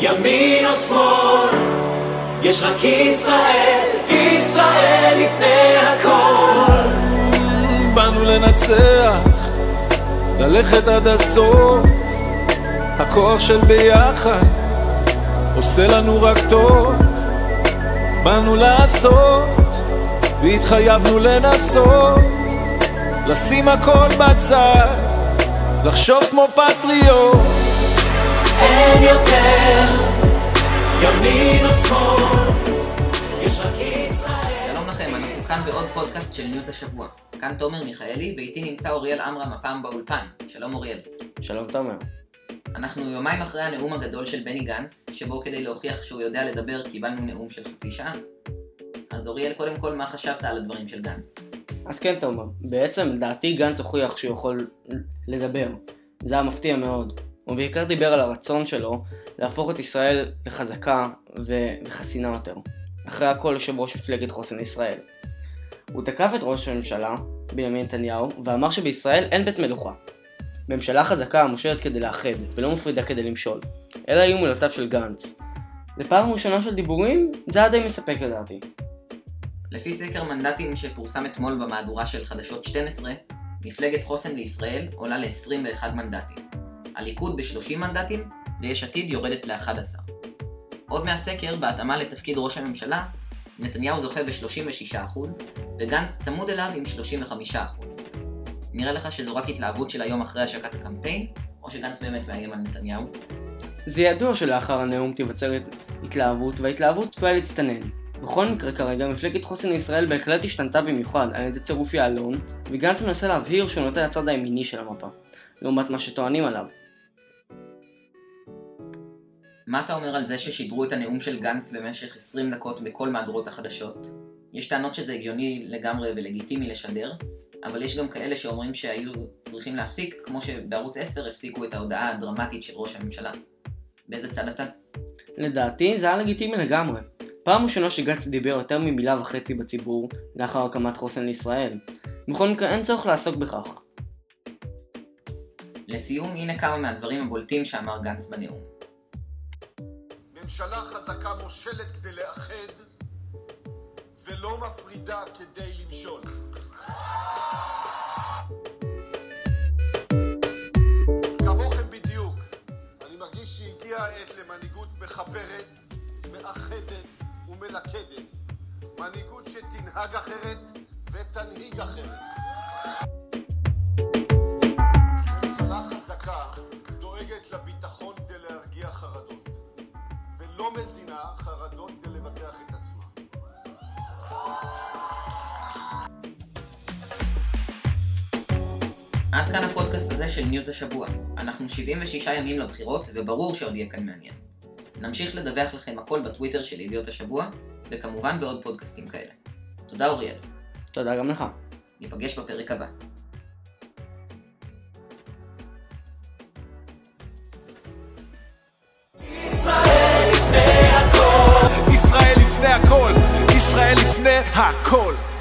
ימין או שמאל, יש רק ישראל, ישראל לפני הכל. באנו לנצח, ללכת עד הסוף, הכוח של ביחד עושה לנו רק טוב. באנו לעשות, והתחייבנו לנסות, לשים הכל בצד, לחשוב כמו פטריוט. אין יותר ימין או שמאל, יש רק ישראל. שלום לכם, אנחנו כאן בעוד פודקאסט של ניוז השבוע. כאן תומר מיכאלי, ואיתי נמצא אוריאל עמרם הפעם באולפן. שלום אוריאל. שלום תומר. אנחנו יומיים אחרי הנאום הגדול של בני גנץ, שבו כדי להוכיח שהוא יודע לדבר קיבלנו נאום של חצי שעה. אז אוריאל, קודם כל, מה חשבת על הדברים של גנץ? אז כן תומר, בעצם לדעתי גנץ הוכיח שהוא יכול לדבר. זה היה מפתיע מאוד. הוא בעיקר דיבר על הרצון שלו להפוך את ישראל לחזקה וחסינה יותר. אחרי הכל יושב ראש מפלגת חוסן ישראל. הוא תקף את ראש הממשלה, בנימין נתניהו, ואמר שבישראל אין בית מלוכה. ממשלה חזקה מושלת כדי לאחד, ולא מפרידה כדי למשול. אלה היו מילותיו של גנץ. לפעם ראשונה של דיבורים, זה היה די מספק לדעתי. לפי סקר מנדטים שפורסם אתמול במהדורה של חדשות 12, מפלגת חוסן לישראל עולה ל-21 מנדטים. הליכוד ב-30 מנדטים, ויש עתיד יורדת ל-11. עוד מהסקר, בהתאמה לתפקיד ראש הממשלה, נתניהו זוכה ב-36%, וגנץ צמוד אליו עם 35%. נראה לך שזו רק התלהבות של היום אחרי השקת הקמפיין, או שגנץ באמת מאיים על נתניהו? זה ידוע שלאחר הנאום תיווצר התלהבות, וההתלהבות צפויה להצטנן. בכל מקרה כרגע, מפלגת חוסן לישראל בהחלט השתנתה במיוחד על ידי צירוף יעלון, וגנץ מנסה להבהיר שהוא נוטה לצד הימיני של המפה, לעומת מה שטוענים עליו. מה אתה אומר על זה ששידרו את הנאום של גנץ במשך 20 דקות בכל מהדורות החדשות? יש טענות שזה הגיוני לגמרי ולגיטימי לשדר, אבל יש גם כאלה שאומרים שהיו צריכים להפסיק, כמו שבערוץ 10 הפסיקו את ההודעה הדרמטית של ראש הממשלה. באיזה צד אתה? לדעתי זה היה לגיטימי לגמרי. פעם ראשונה שגנץ דיבר יותר ממילה וחצי בציבור לאחר הקמת חוסן לישראל. בכל מקרה אין צורך לעסוק בכך. לסיום, הנה כמה מהדברים הבולטים שאמר גנץ בנאום. ממשלה חזקה מושלת כדי לאחד ולא מפרידה כדי למשול. כמוכם בדיוק, אני מרגיש שהגיעה העת למנהיגות מחברת, מאחדת ומלכדת. מנהיגות שתנהג אחרת ותנהיג אחרת. ולא מזינה חרדות כדי לבטח את עצמה. עד כאן הפודקאסט הזה של ניוז השבוע. אנחנו 76 ימים לבחירות, וברור שעוד יהיה כאן מעניין. נמשיך לדווח לכם הכל בטוויטר של ידיעות השבוע, וכמובן בעוד פודקאסטים כאלה. תודה אוריאל. תודה גם לך. ניפגש בפרק הבא. Cold.